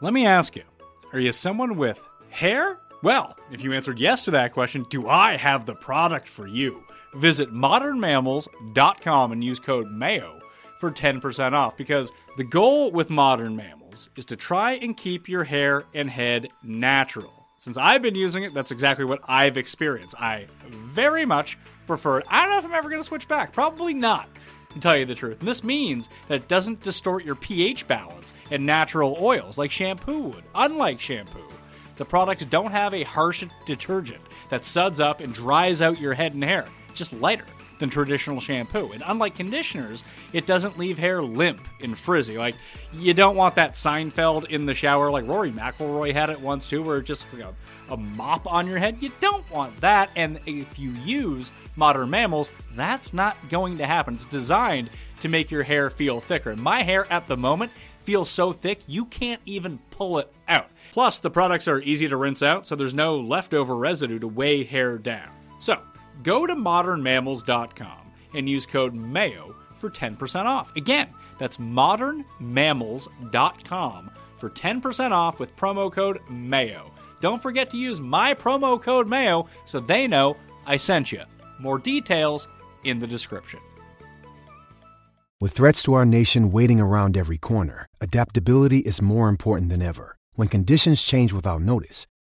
Let me ask you are you someone with hair? Well, if you answered yes to that question, do I have the product for you? Visit modernmammals.com and use code MAYO for 10% off because the goal with modern mammals is to try and keep your hair and head natural. Since I've been using it, that's exactly what I've experienced. I very much prefer it. I don't know if I'm ever going to switch back. Probably not, to tell you the truth. And this means that it doesn't distort your pH balance and natural oils like shampoo would. Unlike shampoo, the products don't have a harsh detergent that suds up and dries out your head and hair. It's just lighter than traditional shampoo. And unlike conditioners, it doesn't leave hair limp and frizzy. Like, you don't want that Seinfeld in the shower, like Rory McIlroy had it once too, where it's just a, a mop on your head. You don't want that. And if you use modern mammals, that's not going to happen. It's designed to make your hair feel thicker. My hair at the moment feels so thick, you can't even pull it out. Plus, the products are easy to rinse out, so there's no leftover residue to weigh hair down. So, go to modernmammals.com and use code MAYO for 10% off. Again, that's modernmammals.com for 10% off with promo code MAYO. Don't forget to use my promo code MAYO so they know I sent you. More details in the description. With threats to our nation waiting around every corner, adaptability is more important than ever. When conditions change without notice,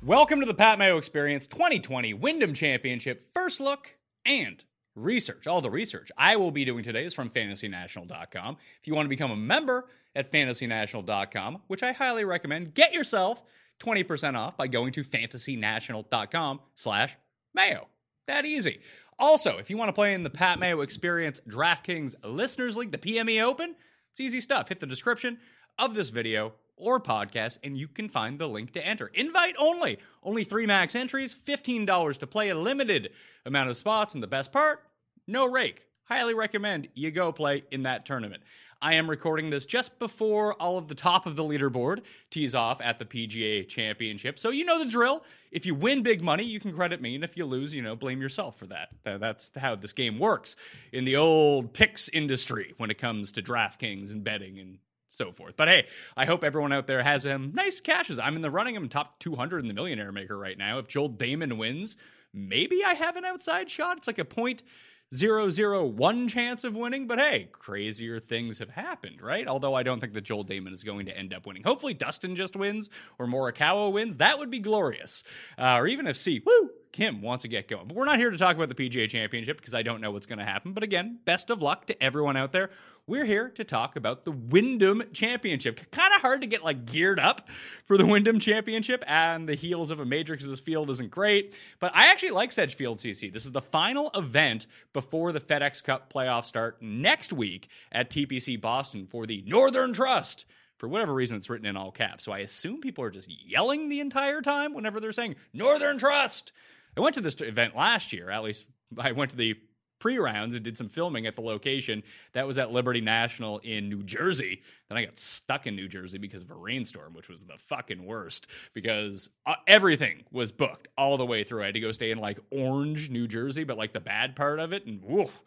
Welcome to the Pat Mayo Experience 2020 Wyndham Championship First Look and Research. All the research I will be doing today is from fantasynational.com. If you want to become a member at fantasynational.com, which I highly recommend, get yourself 20% off by going to fantasynational.com slash mayo. That easy. Also, if you want to play in the Pat Mayo Experience DraftKings Listeners League, the PME Open, it's easy stuff. Hit the description of this video or podcast, and you can find the link to enter. Invite only. Only three max entries, $15 to play, a limited amount of spots, and the best part, no rake. Highly recommend you go play in that tournament. I am recording this just before all of the top of the leaderboard tees off at the PGA Championship. So you know the drill. If you win big money, you can credit me, and if you lose, you know, blame yourself for that. Uh, that's how this game works in the old picks industry when it comes to DraftKings and betting and so forth. But hey, I hope everyone out there has um, nice cashes. I'm in the running. I'm top 200 in the Millionaire Maker right now. If Joel Dahmen wins, maybe I have an outside shot. It's like a point zero zero one chance of winning. But hey, crazier things have happened, right? Although I don't think that Joel Dahmen is going to end up winning. Hopefully, Dustin just wins or Morikawa wins. That would be glorious. Uh, or even if Si, woo, Kim wants to get going. But we're not here to talk about the PGA Championship because I don't know what's going to happen. But again, best of luck to everyone out there. We're here to talk about the Wyndham Championship. Kind of hard to get like geared up for the Wyndham Championship and the heels of a major because this field isn't great. But I actually like Sedgefield CC. This is the final event before the FedEx Cup playoffs start next week at TPC Boston for the Northern Trust for whatever reason, it's written in all caps. So I assume people are just yelling the entire time whenever they're saying Northern Trust. I went to this event last year, at least I went to the pre rounds and did some filming at the location. That was at Liberty National in New Jersey. Then I got stuck in New Jersey because of a rainstorm, which was the fucking worst because uh, everything was booked all the way through. I had to go stay in like Orange, New Jersey, but like the bad part of it. And woof,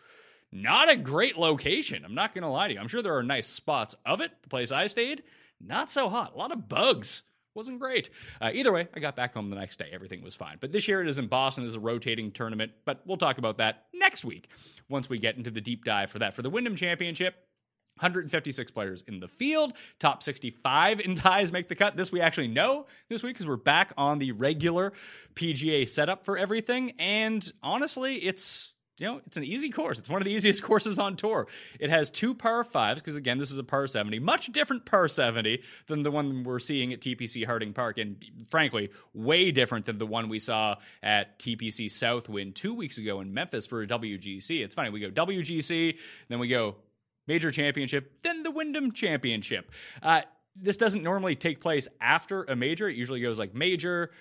not a great location. I'm not going to lie to you. I'm sure there are nice spots of it. The place I stayed, not so hot. A lot of bugs. Wasn't great. Uh, either way, I got back home the next day. Everything was fine. But this year it is in Boston. Is a rotating tournament. But we'll talk about that next week once we get into the deep dive for that. For the Wyndham Championship, 156 players in the field. Top 65 in ties make the cut. This we actually know this week because we're back on the regular PGA setup for everything. And honestly, it's you know, it's an easy course. It's one of the easiest courses on tour. It has two par fives, because again, this is a par 70, much different par 70 than the one we're seeing at TPC Harding Park, and frankly, way different than the one we saw at TPC Southwind two weeks ago in Memphis for a WGC. It's funny, we go WGC, then we go Major Championship, then the Wyndham Championship. Uh, this doesn't normally take place after a major. It usually goes like major,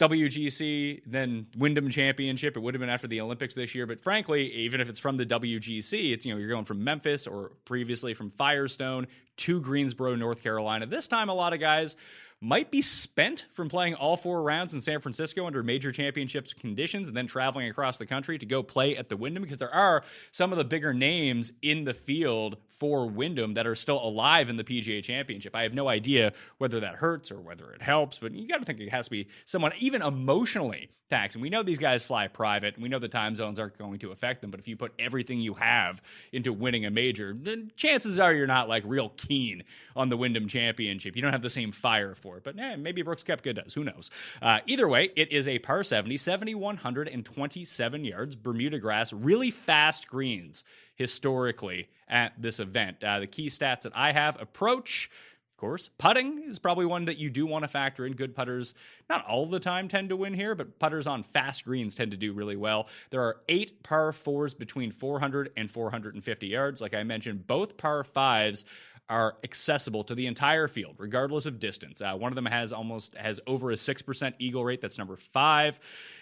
WGC, then Wyndham Championship. It would have been after the Olympics this year, but frankly, even if it's from the WGC, it's you know you're going from Memphis or previously from Firestone to Greensboro, North Carolina. This time, a lot of guys might be spent from playing all four rounds in San Francisco under major championships conditions and then traveling across the country to go play at the Wyndham because there are some of the bigger names in the field for Wyndham that are still alive in the PGA Championship. I have no idea whether that hurts or whether it helps, but you got to think it has to be someone even emotionally taxing. We know these guys fly private, and we know the time zones aren't going to affect them, but if you put everything you have into winning a major, then chances are you're not like real keen on the Wyndham Championship. You don't have the same fire for it, but eh, maybe Brooks Koepka does. Who knows? Uh, either way, it is a par 70, 7,127 yards, Bermuda grass, really fast greens historically at this event. Uh, the key stats that I have approach, of course, putting is probably one that you do want to factor in. Good putters, not all the time, tend to win here, but putters on fast greens tend to do really well. There are eight par fours between 400 and 450 yards. Like I mentioned, both par fives are accessible to the entire field, regardless of distance. Uh, one of them has almost has over a six percent eagle rate. That's number five.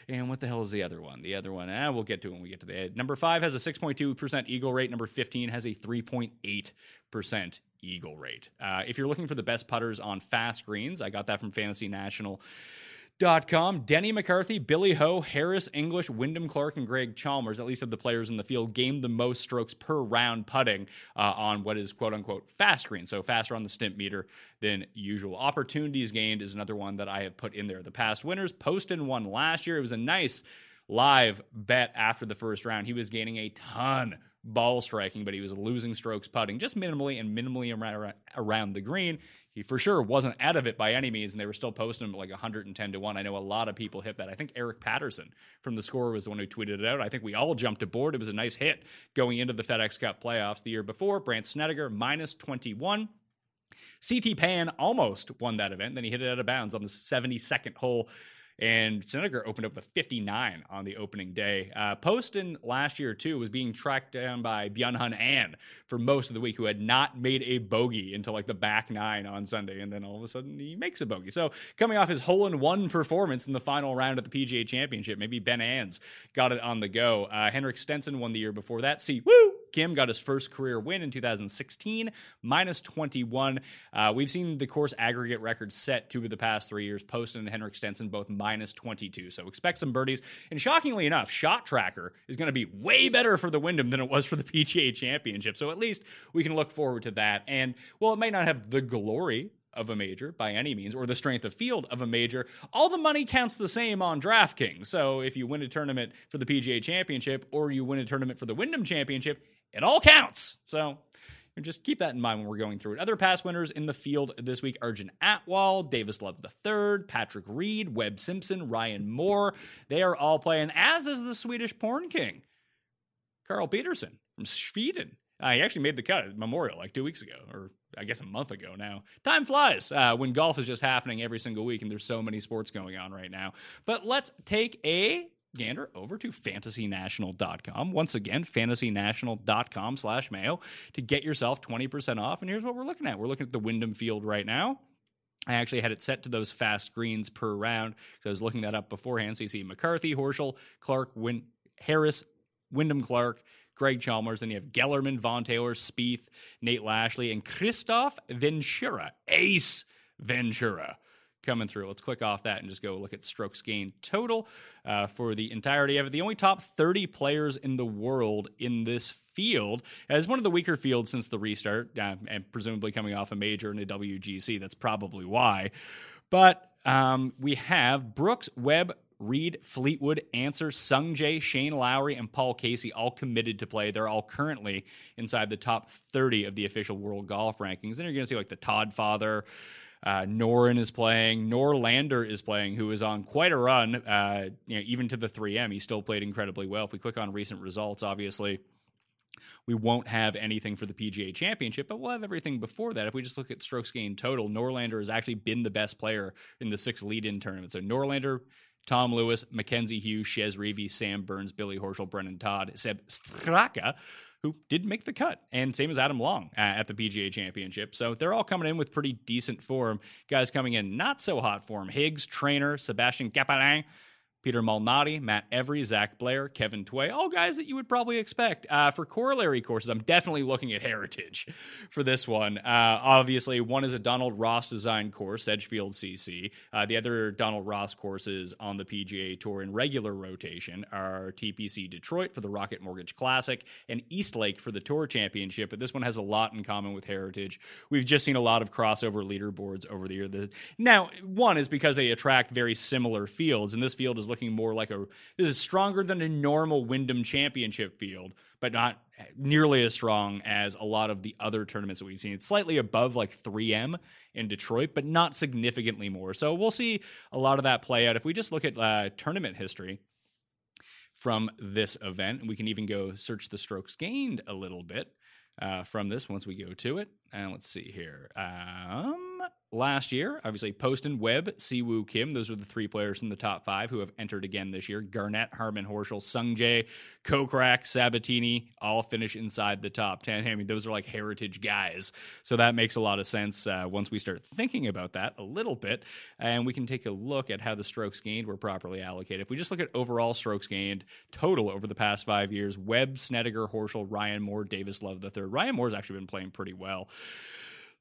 And what the hell is the other one? The other one, eh, we'll get to when we get to the number five has a six point two percent eagle rate. Number fifteen has a three point eight percent eagle rate. Uh, if you're looking for the best putters on fast greens, I got that from Fantasy National. Com. Denny McCarthy, Billy Ho, Harris English, Wyndham Clark, and Greg Chalmers, at least of the players in the field, gained the most strokes per round putting uh, on what is quote unquote fast green. So faster on the stimp meter than usual. Opportunities gained is another one that I have put in there. The past winners, Poston won last year. It was a nice live bet after the first round. He was gaining a ton ball striking, but he was losing strokes putting just minimally and minimally around the green. He for sure wasn't out of it by any means, and they were still posting him like 110 to 1. I know a lot of people hit that. I think Eric Patterson from the score was the one who tweeted it out. I think we all jumped aboard. It was a nice hit going into the FedEx Cup playoffs the year before. Brandt Snedeker minus 21. CT Pan almost won that event. Then he hit it out of bounds on the 72nd hole and Snedeker opened up with 59 on the opening day. Uh, Poston last year, too, was being tracked down by Byung-Hun An for most of the week, who had not made a bogey until like the back nine on Sunday. And then all of a sudden he makes a bogey. So coming off his hole in one performance in the final round of the PGA Championship, maybe Ben An's got it on the go. Uh, Henrik Stenson won the year before that. Si, woo! Kim got his first career win in 2016, minus 21. Uh, we've seen the course aggregate record set two of the past three years. Poston and Henrik Stenson both minus 22. So expect some birdies. And shockingly enough, Shot Tracker is going to be way better for the Wyndham than it was for the PGA Championship. So at least we can look forward to that. And well, it may not have the glory of a major by any means, or the strength of field of a major, all the money counts the same on DraftKings. So if you win a tournament for the PGA Championship or you win a tournament for the Wyndham Championship, it all counts. So just keep that in mind when we're going through it. Other past winners in the field this week Arjun Atwal, Davis Love III, Patrick Reed, Webb Simpson, Ryan Moore. They are all playing, as is the Swedish porn king, Carl Pettersson from Sweden. Uh, he actually made the cut at Memorial like two weeks ago, or I guess a month ago now. Time flies uh, when golf is just happening every single week, and there's so many sports going on right now. But let's take a gander over to fantasynational.com. Once again, fantasynational.com slash mayo to get yourself 20% off. And here's what we're looking at. We're looking at the Wyndham Field right now. I actually had it set to those fast greens per round. So I was looking that up beforehand. So you see McCarthy, Horschel, Clark, Win- Harris, Wyndham Clark, Greg Chalmers. Then you have Gellerman, Vaughn Taylor, Spieth, Nate Lashley, and Kristoffer Ventura. Ace Ventura coming through. Let's click off that and just go look at strokes gained total uh, for the entirety of it. The only top 30 players in the world in this field as one of the weaker fields since the restart, uh, and presumably coming off a major in a WGC. That's probably why. But um, we have Brooks, Webb, Reed, Fleetwood, Ancer, Sung Jae, Shane Lowry, and Paul Casey all committed to play. They're all currently inside the top 30 of the official world golf rankings. Then you're going to see like the Todd Father, Uh, Noren is playing. Norlander is playing, who is on quite a run. Uh, you know, even to the 3M, he still played incredibly well. If we click on recent results, obviously we won't have anything for the PGA Championship, but we'll have everything before that. If we just look at strokes gained total, Norlander has actually been the best player in the six lead-in tournament. So Norlander, Tom Lewis, Mackenzie Hughes, Chez Reavie, Sam Burns, Billy Horschel, Brendon Todd, Sepp Straka, who did make the cut, and same as Adam Long uh, at the PGA Championship. So they're all coming in with pretty decent form. Guys coming in not so hot form: Higgs, Trainer, Sebastian Cappelen, Peter Malnati, Matt Every, Zach Blair, Kevin Tway, all guys that you would probably expect. Uh, for corollary courses, I'm definitely looking at Heritage for this one. Uh, obviously, one is a Donald Ross designed course, Sedgefield CC. Uh, the other Donald Ross courses on the PGA Tour in regular rotation are TPC Detroit for the Rocket Mortgage Classic and Eastlake for the Tour Championship. But this one has a lot in common with Heritage. We've just seen a lot of crossover leaderboards over the year. Now, one is because they attract very similar fields, and this field is looking more like a this is stronger than a normal Wyndham Championship field, but not nearly as strong as a lot of the other tournaments that we've seen. It's slightly above like 3M in Detroit, but not significantly more. So we'll see a lot of that play out. If we just look at uh, tournament history from this event, we can even go search the strokes gained a little bit uh, from this once we go to it. And let's see here. Um, last year, obviously, Poston, Webb, Siwoo Kim. Those are the three players in the top five who have entered again this year. Garnett, Harman, Horschel, Sungjae, Kokrak, Sabatini all finish inside the top 10. I mean, those are like heritage guys. So that makes a lot of sense uh, once we start thinking about that a little bit. And we can take a look at how the strokes gained were properly allocated. If we just look at overall strokes gained total over the past five years, Webb, Snedeker, Horschel, Ryan Moore, Davis Love the third. Ryan Moore's actually been playing pretty well.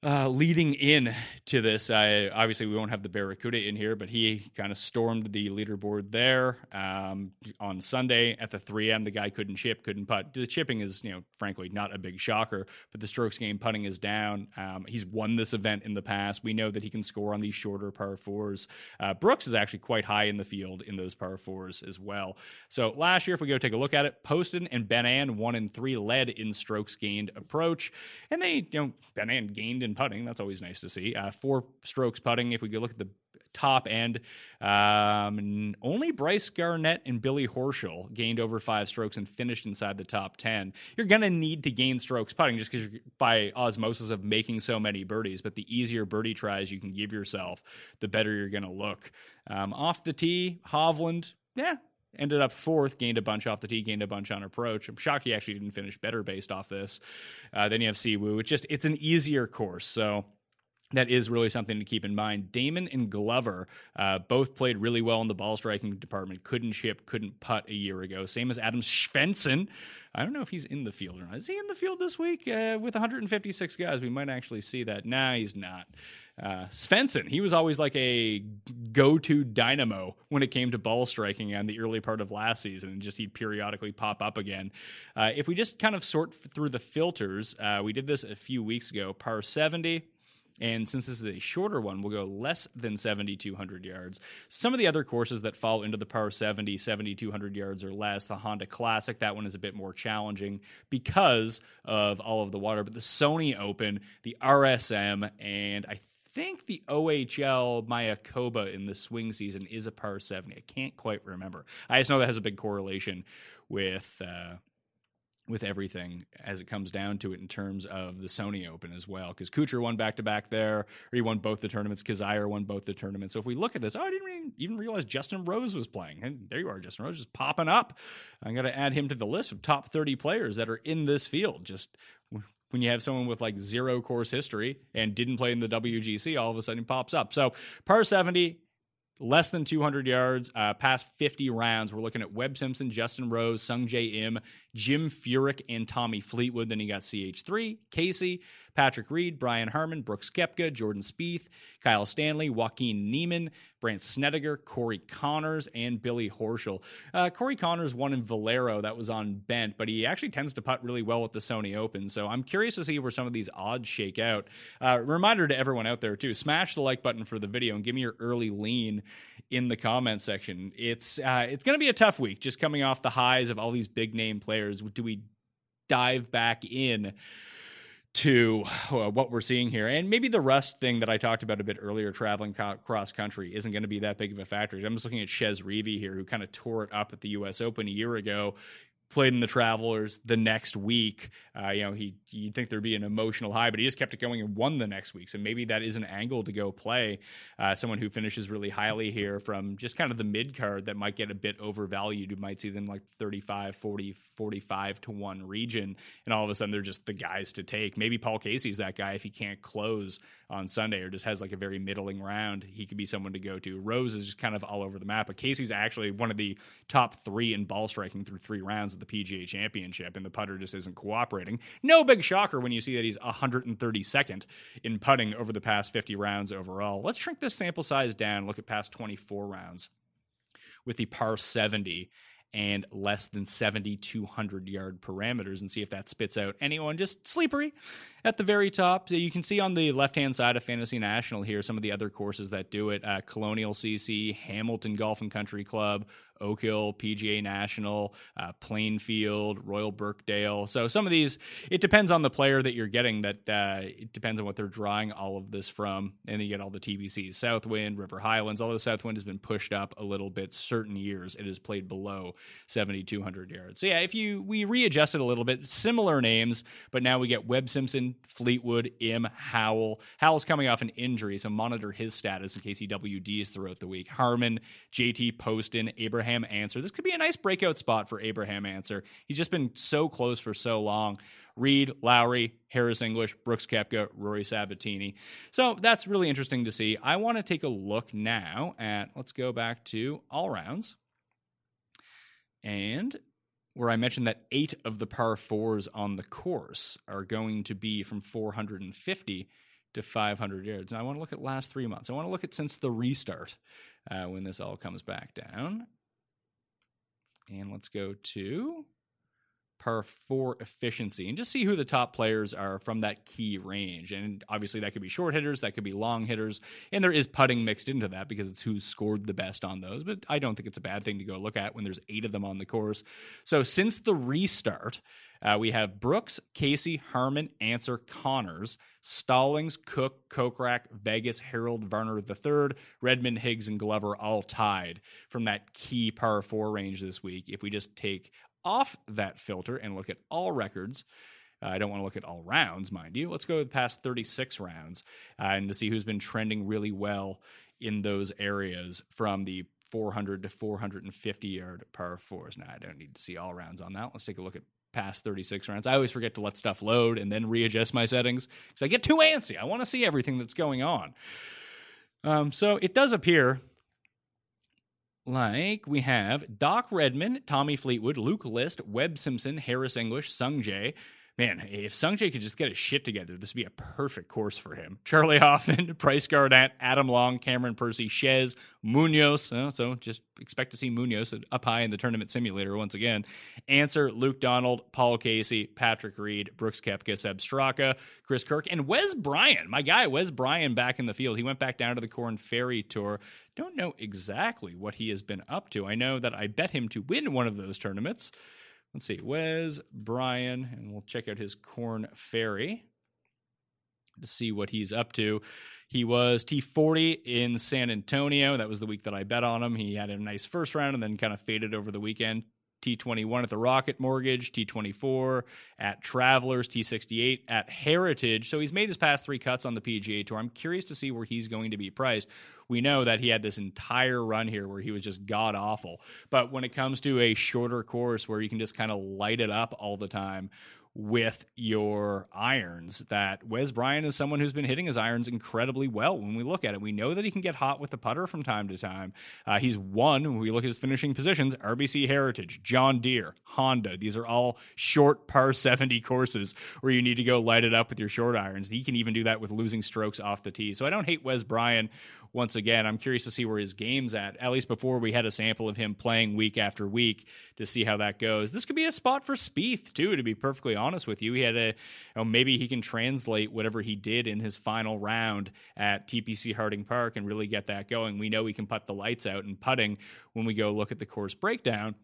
Uh, leading in to this, uh, obviously we won't have the Barracuda in here, but he kind of stormed the leaderboard there um, on Sunday at the 3M. The guy couldn't chip, couldn't putt. The chipping is, you know, frankly not a big shocker, but the strokes game putting is down. Um, he's won this event in the past. We know that he can score on these shorter par fours. Uh, Brooks is actually quite high in the field in those par fours as well. So last year, if we go take a look at it, Poston and Ben An one and three led in strokes gained approach, and they, you know, Ben An gained in putting. That's always nice to see. Uh, four strokes putting. If we could look at the top end, um, only Brice Garnett and Billy Horschel gained over five strokes and finished inside the top 10. You're going to need to gain strokes putting just because you're by osmosis of making so many birdies. But the easier birdie tries you can give yourself, the better you're going to look. Um, off the tee, Hovland, yeah, ended up fourth, gained a bunch off the tee, gained a bunch on approach. I'm shocked he actually didn't finish better based off this. Uh, then you have Siwoo. It's just it's an easier course, so that is really something to keep in mind. Dahmen and Glover uh, both played really well in the ball striking department. Couldn't chip, couldn't putt a year ago. Same as Adam Svensson. I don't know if he's in the field or not. Is he in the field this week uh, with 156 guys? We might actually see that. Nah, he's not. Uh, Svensson, he was always like a go-to dynamo when it came to ball striking on the early part of last season, and just he'd periodically pop up again. Uh, if we just kind of sort through the filters, uh, we did this a few weeks ago. Par 70, and since this is a shorter one, we'll go less than 7,200 yards. Some of the other courses that fall into the par 70, 7,200 yards or less, the Honda Classic, that one is a bit more challenging because of all of the water. But the Sony Open, the RSM, and I think the OHL Mayakoba in the swing season is a par 70. I can't quite remember. I just know that has a big correlation with. Uh, with everything as it comes down to it in terms of the Sony Open as well. Because Kuchar won back to back there, or he won both the tournaments. Kizzire won both the tournaments. So if we look at this, oh, I didn't even realize Justin Rose was playing. And there you are, Justin Rose just popping up. I'm going to add him to the list of top 30 players that are in this field. Just when you have someone with like zero course history and didn't play in the WGC, all of a sudden pops up. So par 70, less than 200 yards, uh, past 50 rounds. We're looking at Webb Simpson, Justin Rose, Sungjae Im, Jim Furyk, and Tommy Fleetwood. Then you got CH3, Casey, Patrick Reed, Brian Harman, Brooks Koepka, Jordan Spieth, Kyle Stanley, Joaquin Niemann, Brandt Snedeker, Corey Conners, and Billy Horschel. Uh, Corey Conners won in Valero. That was on bent, but he actually tends to putt really well with the Sony Open. So I'm curious to see where some of these odds shake out. Uh, reminder to everyone out there, too smash the like button for the video and give me your early lean in the comment section. It's, uh, it's going to be a tough week just coming off the highs of all these big name players. Do we dive back in? to uh, what we're seeing here. And maybe the rust thing that I talked about a bit earlier, traveling co- cross country, isn't going to be that big of a factor. I'm just looking at Chez Reavie here, who kind of tore it up at the U.S. Open a year ago played in the Travelers the next week. Uh, you know, he you'd think there'd be an emotional high, but he just kept it going and won the next week. So maybe that is an angle to go play uh, someone who finishes really highly here from just kind of the mid card that might get a bit overvalued. You might see them like 35, 40, 45 to 1 region, and all of a sudden they're just the guys to take. Maybe Paul Casey's that guy if he can't close on Sunday or just has like a very middling round. He could be someone to go to. Rose is just kind of all over the map, but Casey's actually one of the top three in ball striking through three rounds of the PGA Championship, and the putter just isn't cooperating. No big shocker when you see that he's 132nd in putting over the past 50 rounds overall. Let's shrink this sample size down, look at past 24 rounds with the par 70 and less than 7,200 yard parameters and see if that spits out anyone just sleepery at the very top. You can see on the left hand side of Fantasy National here some of the other courses that do it uh, Colonial CC, Hamilton Golf and Country Club, Oak Hill, PGA National, uh, Plainfield, Royal Birkdale. So some of these, it depends on the player that you're getting. That uh, it depends on what they're drawing all of this from, and then you get all the TPCs, Southwind, River Highlands. Although Southwind has been pushed up a little bit, certain years it has played below 7,200 yards. So yeah, if you we readjusted a little bit, similar names, but now we get Webb Simpson, Fleetwood, Im, Howell. Howell's coming off an injury, so monitor his status in case he WDs throughout the week. Harman, JT Poston, Abraham. Abraham Ancer. This could be a nice breakout spot for Abraham Ancer. He's just been so close for so long. Reed, Lowry, Harris English, Brooks Koepka, Rory Sabatini. So that's really interesting to see. I want to take a look now at, let's go back to all rounds. And where I mentioned that eight of the par fours on the course are going to be from 450 to 500 yards. And I want to look at last three months. I want to look at since the restart uh, when this all comes back down. And let's go to par four efficiency and just see who the top players are from that key range. And obviously, that could be short hitters, that could be long hitters, and there is putting mixed into that because it's who's scored the best on those. But I don't think it's a bad thing to go look at when there's eight of them on the course. So since the restart, uh, we have Brooks, Casey, Harman, Ancer, Conners, Stallings, Cook, Kokrak, Vegas, Harold, Varner III, Redman, Higgs, and Glover all tied from that key par four range this week. If we just take off that filter and look at all records, uh, I don't want to look at all rounds, mind you. Let's go to the past 36 rounds uh, and to see who's been trending really well in those areas from the 400 to 450 yard par fours. Now, I don't need to see all rounds on that. Let's take a look at past 36 rounds. I always forget to let stuff load and then readjust my settings because I get too antsy. I want to see everything that's going on. Um, so it does appear like we have Doc Redman, Tommy Fleetwood, Luke List, Webb Simpson, Harris English, Sung Jae, man, if Sungjae could just get his shit together, this would be a perfect course for him. Charley Hoffman, Brice Garnett, Adam Long, Cameron Percy, Chez, Munoz. Uh, so just expect to see Munoz up high in the tournament simulator once again. Ancer Luke Donald, Paul Casey, Patrick Reed, Brooks Koepka, Sepp Straka, Chris Kirk, and Wes Bryan. My guy, Wes Bryan, back in the field. He went back down to the Corn Ferry Tour. Don't know exactly what he has been up to. I know that I bet him to win one of those tournaments. Let's see, Wes Bryan, and we'll check out his Corn Ferry to see what he's up to. He was T40 in San Antonio. That was the week that I bet on him. He had a nice first round and then kind of faded over the weekend. T21 at the Rocket Mortgage, T24 at Travelers, T68 at Heritage. So he's made his past three cuts on the PGA Tour. I'm curious to see where he's going to be priced. We know that he had this entire run here where he was just god awful. But when it comes to a shorter course where you can just kind of light it up all the time, with your irons that Wes Bryan is someone who's been hitting his irons incredibly well when we look at it. We know that he can get hot with the putter from time to time. Uh, he's won, when we look at his finishing positions, RBC Heritage, John Deere, Honda. These are all short par 70 courses where you need to go light it up with your short irons. He can even do that with losing strokes off the tee. So I don't hate Wes Bryan once again. I'm curious to see where his game's at, at least before we had a sample of him playing week after week to see how that goes. This could be a spot for Spieth, too, to be perfectly honest with you. He had a, you know, maybe he can translate whatever he did in his final round at TPC Harding Park and really get that going. We know he can put the lights out and putting when we go look at the course breakdown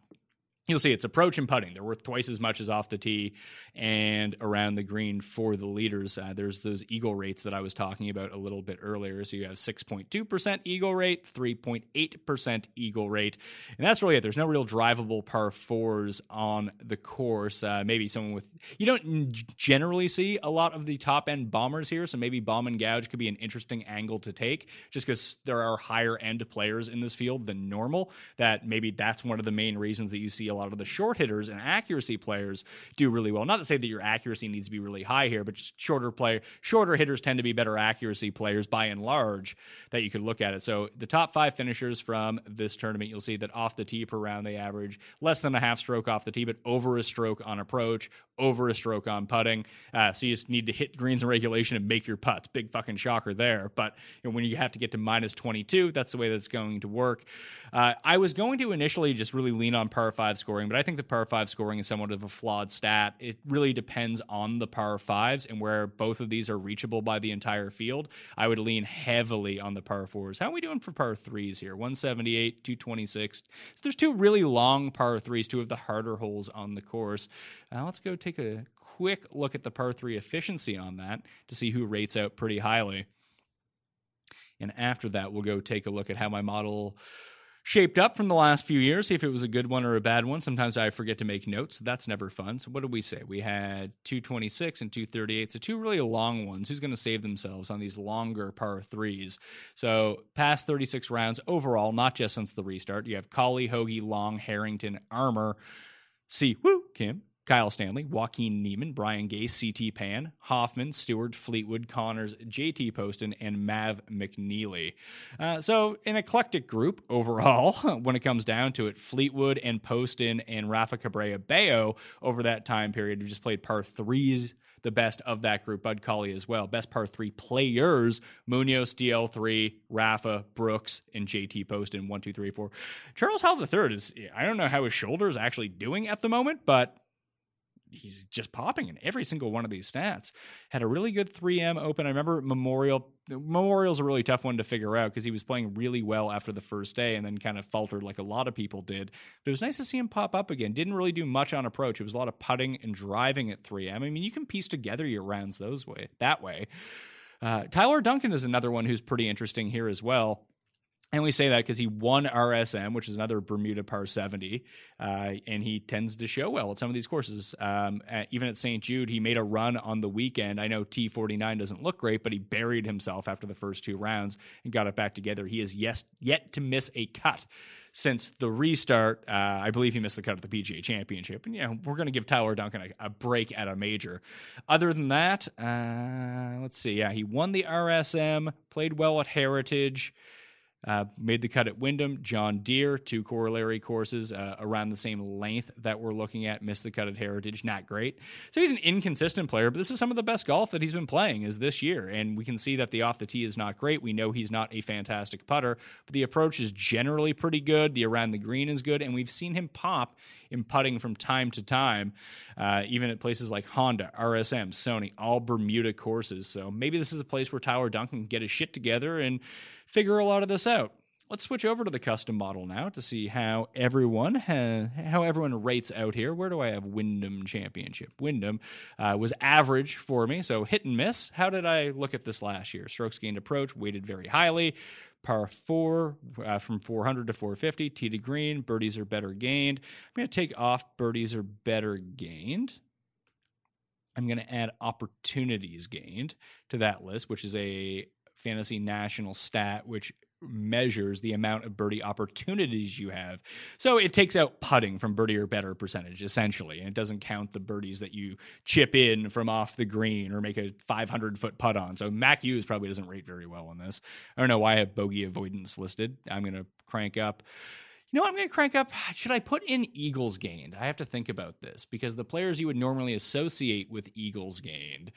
You'll see it's approach and putting. They're worth twice as much as off the tee and around the green for the leaders. Uh, there's those eagle rates that I was talking about a little bit earlier. So you have 6.2% eagle rate, 3.8% eagle rate. And that's really it. There's no real drivable par fours on the course. Uh, maybe someone with, you don't generally see a lot of the top end bombers here. So maybe bomb and gouge could be an interesting angle to take just because there are higher end players in this field than normal. That maybe that's one of the main reasons that you see a lot of the short hitters and accuracy players do really well. Not to say that your accuracy needs to be really high here, but shorter play, shorter hitters tend to be better accuracy players by and large that you could look at it. So the top five finishers from this tournament, you'll see that off the tee per round they average less than a half stroke off the tee, but over a stroke on approach, over a stroke on putting. Uh, so you just need to hit greens in regulation and make your putts. Big fucking shocker there. But you know, when you have to get to minus 22, that's the way that's going to work. Uh, I was going to initially just really lean on par five scoring, but I think the par five scoring is somewhat of a flawed stat. It really depends on the par fives and where both of these are reachable by the entire field. I would lean heavily on the par fours. How are we doing for par threes here? 178, 226. So there's two really long par threes, two of the harder holes on the course. Uh, let's go take a quick look at the par three efficiency on that to see who rates out pretty highly. And after that, we'll go take a look at how my model shaped up from the last few years, see if it was a good one or a bad one. Sometimes I forget to make notes. That's never fun. So, what did we say? We had 226 and 238. So, two really long ones. Who's going to save themselves on these longer par threes? So, past 36 rounds overall, not just since the restart, you have Cauley, Hoge, Long, Harrington, Armour. Si, woo, Kim, Kyle Stanley, Joaquin Niemann, Brian Gay, CT Pan, Hoffman, Stewart, Fleetwood, Conners, JT Poston, and Mav McNealy. Uh, so, an eclectic group overall when it comes down to it. Fleetwood and Poston and Rafa Cabrera Bello over that time period who just played par threes the best of that group. Bud Cauley as well. Best par three players Munoz, DL3, Rafa, Brooks, and JT Poston. One, two, three, four. Charles Howell III is, I don't know how his shoulder is actually doing at the moment, but he's just popping in every single one of these stats. Had a really good 3M open. I remember Memorial. Memorial's a really tough one to figure out because he was playing really well after the first day and then kind of faltered like a lot of people did. But it was nice to see him pop up again. Didn't really do much on approach. It was a lot of putting and driving at 3M. I mean, you can piece together your rounds those way that way. Uh, Tyler Duncan is another one who's pretty interesting here as well. And we say that because he won RSM, which is another Bermuda par 70, uh, and he tends to show well at some of these courses. Um, at, even at St. Jude, he made a run on the weekend. I know T49 doesn't look great, but he buried himself after the first two rounds and got it back together. He has yes, yet to miss a cut since the restart. Uh, I believe he missed the cut at the PGA Championship. And, know, we're going to give Tyler Duncan a, a, break at a major. Other than that, uh, let's see. Yeah, he won the RSM, played well at Heritage. Uh, made the cut at Wyndham, John Deere, two corollary courses uh, around the same length that we're looking at. Missed the cut at Heritage, not great. So he's an inconsistent player, but this is some of the best golf that he's been playing is this year, and we can see that the off the tee is not great. We know he's not a fantastic putter, but the approach is generally pretty good. The around the green is good, and we've seen him pop in putting from time to time, uh, even at places like Honda, RSM, Sony, all Bermuda courses. So maybe this is a place where Tyler Duncan can get his shit together and figure a lot of this out. Let's switch over to the custom model now to see how everyone ha- how everyone rates out here. Where do I have Wyndham Championship? Wyndham uh, was average for me, so hit and miss. How did I look at this last year? Strokes gained approach weighted very highly. Par four uh, from 400 to 450. Tee to green. Birdies are better gained. I'm going to take off birdies are better gained. I'm going to add opportunities gained to that list, which is a fantasy national stat, which measures the amount of birdie opportunities you have. So it takes out putting from birdie or better percentage, essentially, and it doesn't count the birdies that you chip in from off the green or make a 500 foot putt on. So Mac Hughes probably doesn't rate very well on this. I don't know why I have bogey avoidance listed. I'm going to crank up. You know what I'm going to crank up? Should I put in Eagles gained? I have to think about this because the players you would normally associate with Eagles gained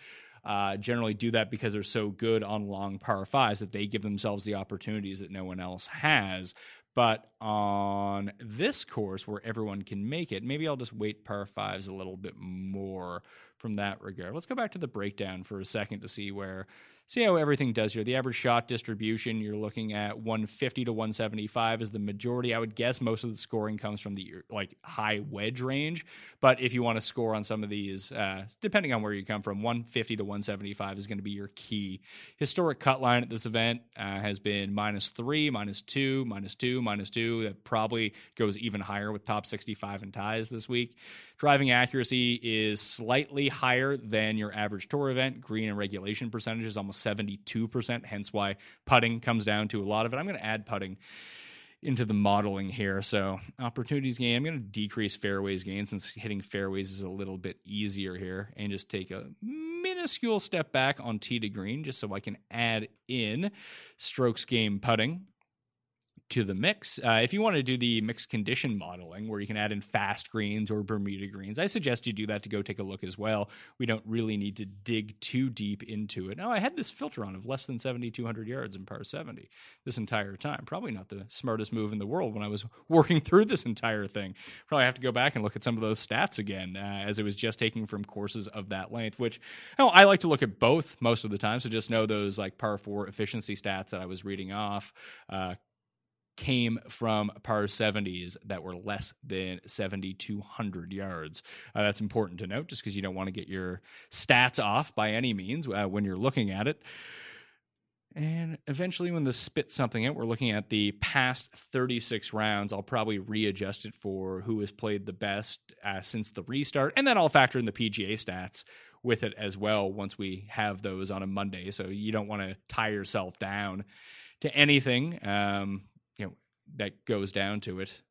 uh, generally do that because they're so good on long par fives that they give themselves the opportunities that no one else has. But on this course where everyone can make it. Maybe I'll just wait par fives a little bit more from that regard. Let's go back to the breakdown for a second to see where see how everything does here. The average shot distribution, you're looking at 150 to 175 is the majority. I would guess most of the scoring comes from the like high wedge range, but if you want to score on some of these, uh, depending on where you come from, 150 to 175 is going to be your key. Historic cut line at this event uh, has been minus three, minus two, minus two, minus two. That probably goes even higher with top 65 and ties this week. Driving accuracy is slightly higher than your average tour event. Green and regulation percentage is almost 72%, hence why putting comes down to a lot of it. I'm going to add putting into the modeling here. So opportunities gain, I'm going to decrease fairways gain since hitting fairways is a little bit easier here and just take a minuscule step back on tee to green just so I can add in strokes game putting to the mix. Uh, if you want to do the mixed condition modeling where you can add in fast greens or Bermuda greens, I suggest you do that to go take a look as well. We don't really need to dig too deep into it. Now, I had this filter on of less than 7,200 yards in par 70 this entire time. Probably not the smartest move in the world when I was working through this entire thing. Probably have to go back and look at some of those stats again uh, as it was just taking from courses of that length, which you know, I like to look at both most of the time. So just know those like par four efficiency stats that I was reading off. Uh, came from par 70s that were less than 7,200 yards. Uh, that's important to note just because you don't want to get your stats off by any means uh, when you're looking at it. And eventually, when this spits something out, we're looking at the past 36 rounds. I'll probably readjust it for who has played the best uh, since the restart. And then I'll factor in the PGA stats with it as well once we have those on a Monday. So you don't want to tie yourself down to anything. Um, that goes down to it.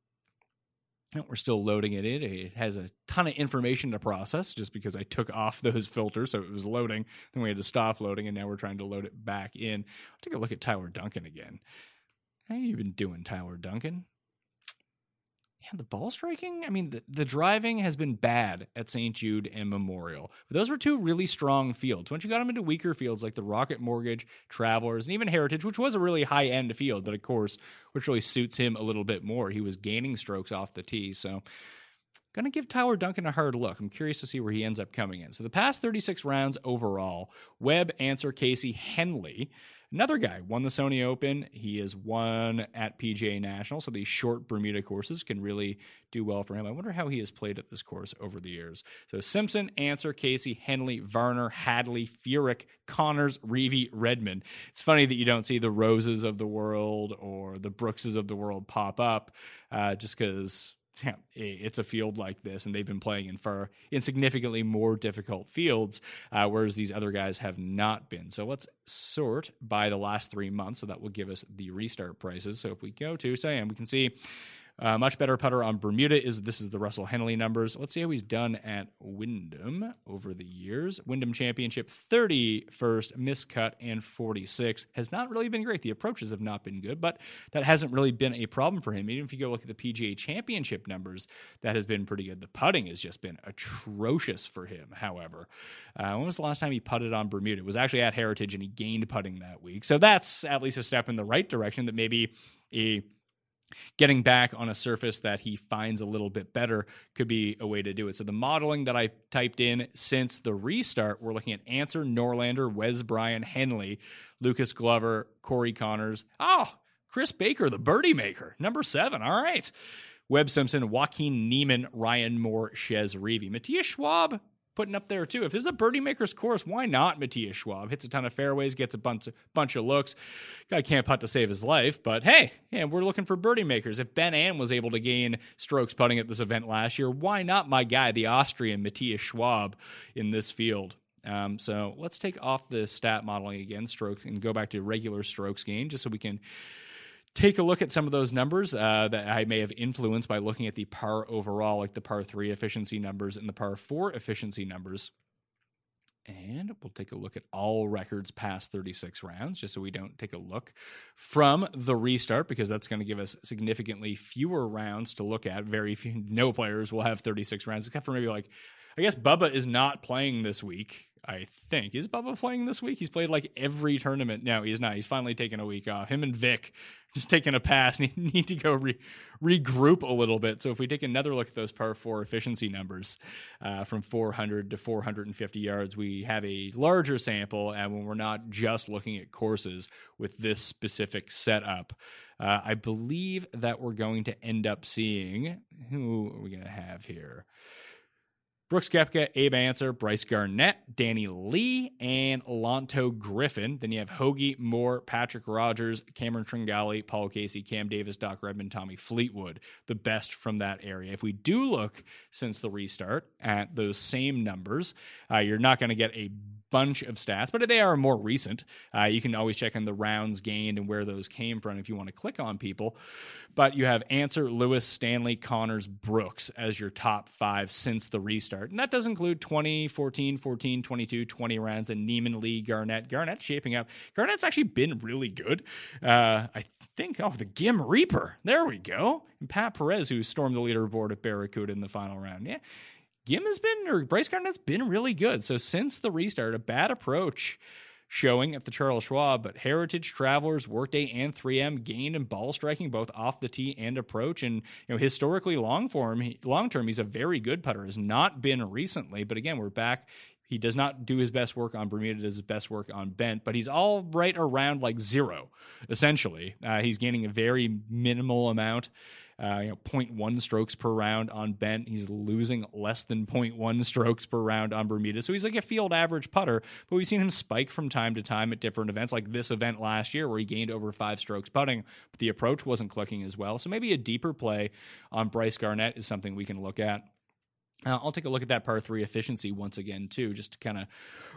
we're still loading it in. It has a ton of information to process just because I took off those filters, so it was loading. Then we had to stop loading, and now we're trying to load it back in. I'll take a look at Tyler Duncan again. How you been doing, Tyler Duncan? Yeah, the ball striking. I mean, the, the driving has been bad at St. Jude and Memorial. But those were two really strong fields. Once you got them into weaker fields like the Rocket Mortgage, Travelers, and even Heritage, which was a really high end field, but of course, which really suits him a little bit more. He was gaining strokes off the tee. So, going to give Tyler Duncan a hard look. I'm curious to see where he ends up coming in. So, the past 36 rounds overall Webb, Ancer, Casey, Henley. Another guy won the Sony Open. He is won at PGA National, so these short Bermuda courses can really do well for him. I wonder how he has played at this course over the years. So Simpson, Ancer, Casey, Henley, Varner, Hadley, Furyk, Conners, Reavie, Redman. It's funny that you don't see the Roses of the world or the Brookses of the world pop up, uh, just because it's a field like this, and they've been playing in far in significantly more difficult fields, uh, whereas these other guys have not been. So let's sort by the last three months, so that will give us the restart prices. So if we go to Siam, we can see uh, much better putter on Bermuda is this is the Russell Henley numbers. Let's see how he's done at Wyndham over the years. Wyndham Championship 31st, miscut, and 46 Has not really been great. The approaches have not been good, but that hasn't really been a problem for him. Even if you go look at the PGA Championship numbers, that has been pretty good. The putting has just been atrocious for him, however. Uh, when was the last time he putted on Bermuda? It was actually at Heritage, and he gained putting that week. So that's at least a step in the right direction that maybe a getting back on a surface that he finds a little bit better could be a way to do it. So the modeling that I typed in since the restart, we're looking at Ancer Norlander, Wes Bryan, Henley, Lucas Glover, Corey Conners. Oh, Chris Baker, the birdie maker, number seven. All right. Webb Simpson, Joaquin Niemann, Ryan Moore, Chez Reavie. Matthias Schwab, putting up there too. If this is a birdie maker's course, why not Matthias Schwab? Hits a ton of fairways, gets a bunch of, bunch of looks. Guy can't putt to save his life, but hey, yeah, we're looking for birdie makers. If Ben An was able to gain strokes putting at this event last year, why not my guy, the Austrian Matthias Schwab, in this field? Um, so let's take off the stat modeling again, strokes, and go back to regular strokes gain, just so we can take a look at some of those numbers uh, that I may have influenced by looking at the par overall, like the par three efficiency numbers and the par four efficiency numbers. And we'll take a look at all records past 36 rounds, just so we don't take a look from the restart, because that's going to give us significantly fewer rounds to look at. Very few, no players will have 36 rounds, except for maybe like, I guess Bubba is not playing this week I think. Is Bubba playing this week? He's played like every tournament. No, he's not. He's finally taken a week off. Him and Vic just taking a pass need, need to go re- regroup a little bit. So if we take another look at those par four efficiency numbers uh, from 400 to 450 yards, we have a larger sample. And when we're not just looking at courses with this specific setup, uh, I believe that we're going to end up seeing who are we going to have here? Brooks Koepka, Abe Ancer, Brice Garnett, Danny Lee, and Lanto Griffin. Then you have Hoagie, Moore, Patrick Rodgers, Cameron Tringali, Paul Casey, Cam Davis, Doc Redman, Tommy Fleetwood, the best from that area. If we do look since the restart at those same numbers, uh, you're not going to get a bunch of stats, but they are more recent. Uh, you can always check on the rounds gained and where those came from if you want to click on people. But you have Ancer, Lewis, Stanley, Conners, Brooks as your top five since the restart. And that does include 20, 14, 14, 22, 20 rounds, and Niemann, Lee, Garnett. Garnett shaping up. Garnett's actually been really good. Uh, I think, oh, the Ghim Reaper. There we go. And Pat Perez, who stormed the leaderboard at Barracuda in the final round. Yeah Ghim has been, or Brice Garnett's been really good. So since the restart, a bad approach showing at the Charles Schwab, but Heritage, Travelers, Workday, and 3M gained in ball striking both off the tee and approach. And you know, historically, long form, long term, he's a very good putter. Has not been recently, but again, we're back. He does not do his best work on Bermuda, does his best work on bent, but he's all right around like zero, essentially. Uh, he's gaining a very minimal amount uh, you know, 0.1 strokes per round on bent. He's losing less than 0.1 strokes per round on Bermuda. So he's like a field average putter, but we've seen him spike from time to time at different events, like this event last year where he gained over five strokes putting, but the approach wasn't clicking as well. So maybe a deeper play on Brice Garnett is something we can look at. Uh, I'll take a look at that par three efficiency once again, too, just to kind of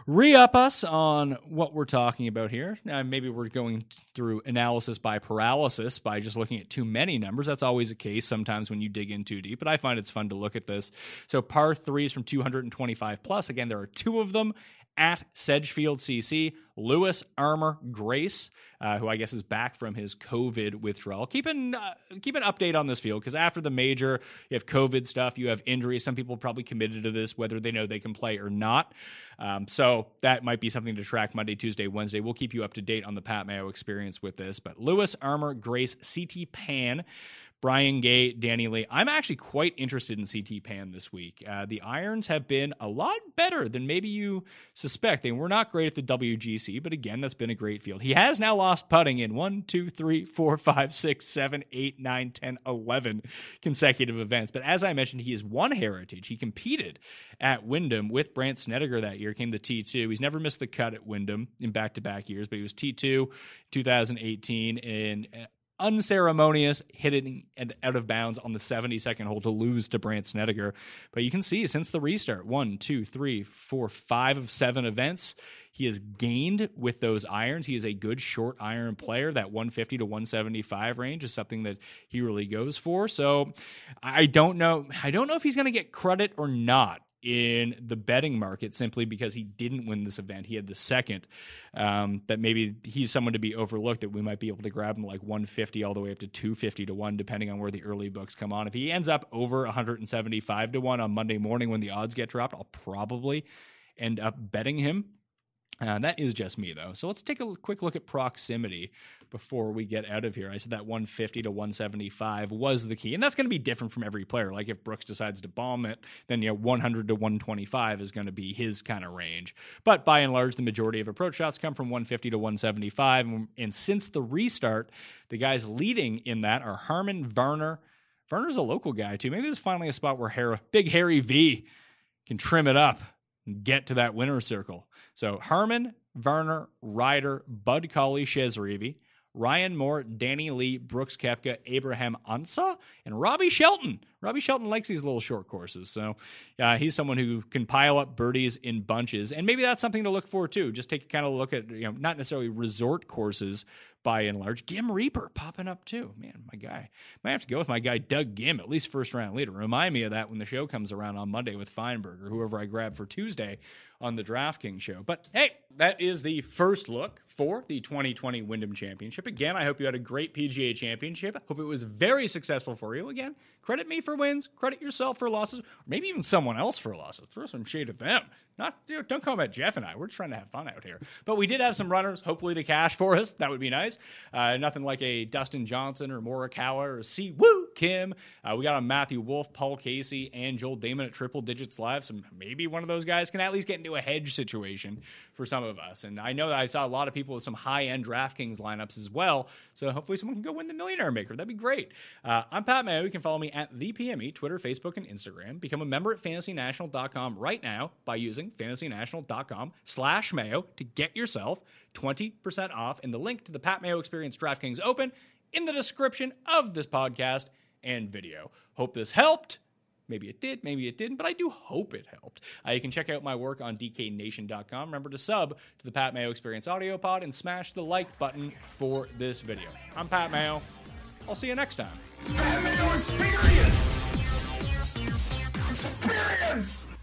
re up us on what we're talking about here. Now, maybe we're going through analysis by paralysis by just looking at too many numbers. That's always a case sometimes when you dig in too deep, but I find it's fun to look at this. So, par threes from 225 plus. Again, there are two of them at Sedgefield CC. Lewis Armour Grace, uh, who I guess is back from his COVID withdrawal. Keep an, uh, keep an update on this field because after the major, you have COVID stuff, you have injuries. Some people probably committed to this, whether they know they can play or not. Um, so that might be something to track Monday, Tuesday, Wednesday. We'll keep you up to date on the Pat Mayo experience with this. But Lewis Armour Grace CT Pan Brian Gay, Danny Lee. I'm actually quite interested in CT Pan this week. Uh, the irons have been a lot better than maybe you suspect. They were not great at the WGC, but again, that's been a great field. He has now lost putting in one, two, three, four, five, six, seven, eight, nine, 10, 11 consecutive events. But as I mentioned, he has won Heritage. He competed at Wyndham with Brandt Snedeker that year, came the T2. He's never missed the cut at Wyndham in back to back years, but he was T2 2018 and unceremonious hitting and out of bounds on the 72nd hole to lose to Brandt Snedeker. But you can see since the restart, one, two, three, four, five of seven events, he has gained with those irons. He is a good short iron player. That 150 to 175 range is something that he really goes for. So I don't know. I don't know if he's going to get credit or not in the betting market simply because he didn't win this event. He had the second. Um, that maybe he's someone to be overlooked that we might be able to grab him like 150 all the way up to 250 to 1, depending on where the early books come on. If he ends up over 175 to 1 on Monday morning when the odds get dropped, I'll probably end up betting him. Uh, that is just me, though. So let's take a quick look at proximity before we get out of here. I said that 150 to 175 was the key, and that's going to be different from every player. Like if Brooks decides to bomb it, then you know 100 to 125 is going to be his kind of range. But by and large, the majority of approach shots come from 150 to 175, and since the restart, the guys leading in that are Harman, Varner. Varner's a local guy too. Maybe this is finally a spot where Harry, Big Harry V can trim it up get to that winner circle. So Harman, Varner, Ryder, Bud Cauley, Chez Ryan Moore, Danny Lee, Brooks Koepka, Abraham Ancer, and Robbie Shelton. Robbie Shelton likes these little short courses. So uh, he's someone who can pile up birdies in bunches. And maybe that's something to look for too. Just take a kind of look at, you know, not necessarily resort courses by and large. Ghim Reaper popping up too. Man, my guy. Might have to go with my guy Doug Ghim, at least first round leader. Remind me of that when the show comes around on Monday with Feinberg or whoever I grab for Tuesday on the DraftKings show. But hey, that is the first look for the 2020 Wyndham Championship. Again, I hope you had a great PGA Championship. I hope it was very successful for you. Again, credit me for wins, credit yourself for losses, maybe even someone else for losses. Throw some shade at them. Not, you don't come at Jeff and I. We're just trying to have fun out here. But we did have some runners. Hopefully, the cash for us. That would be nice. Uh, nothing like a Dustin Johnson or Morikawa or Si Woo Kim. Uh, we got a Matthew Wolff, Paul Casey, and Joel Dahmen at triple digits live. So maybe one of those guys can at least get into a hedge situation for some of us. And I know that I saw a lot of people with some high end DraftKings lineups as well. So hopefully, someone can go win the Millionaire Maker. That'd be great. Uh, I'm Pat Mayo. You can follow me at the PME, Twitter, Facebook, and Instagram. Become a member at fantasynational.com right now by using fantasynational.com slash mayo to get yourself 20% off and the link to the Pat Mayo Experience DraftKings Open in the description of this podcast and video. Hope this helped. Maybe it did, maybe it didn't, but I do hope it helped. Uh, you can check out my work on dknation.com. Remember to sub to the Pat Mayo Experience audio pod and smash the like button for this video. I'm Pat Mayo. I'll see you next time. Pat Mayo Experience! Experience!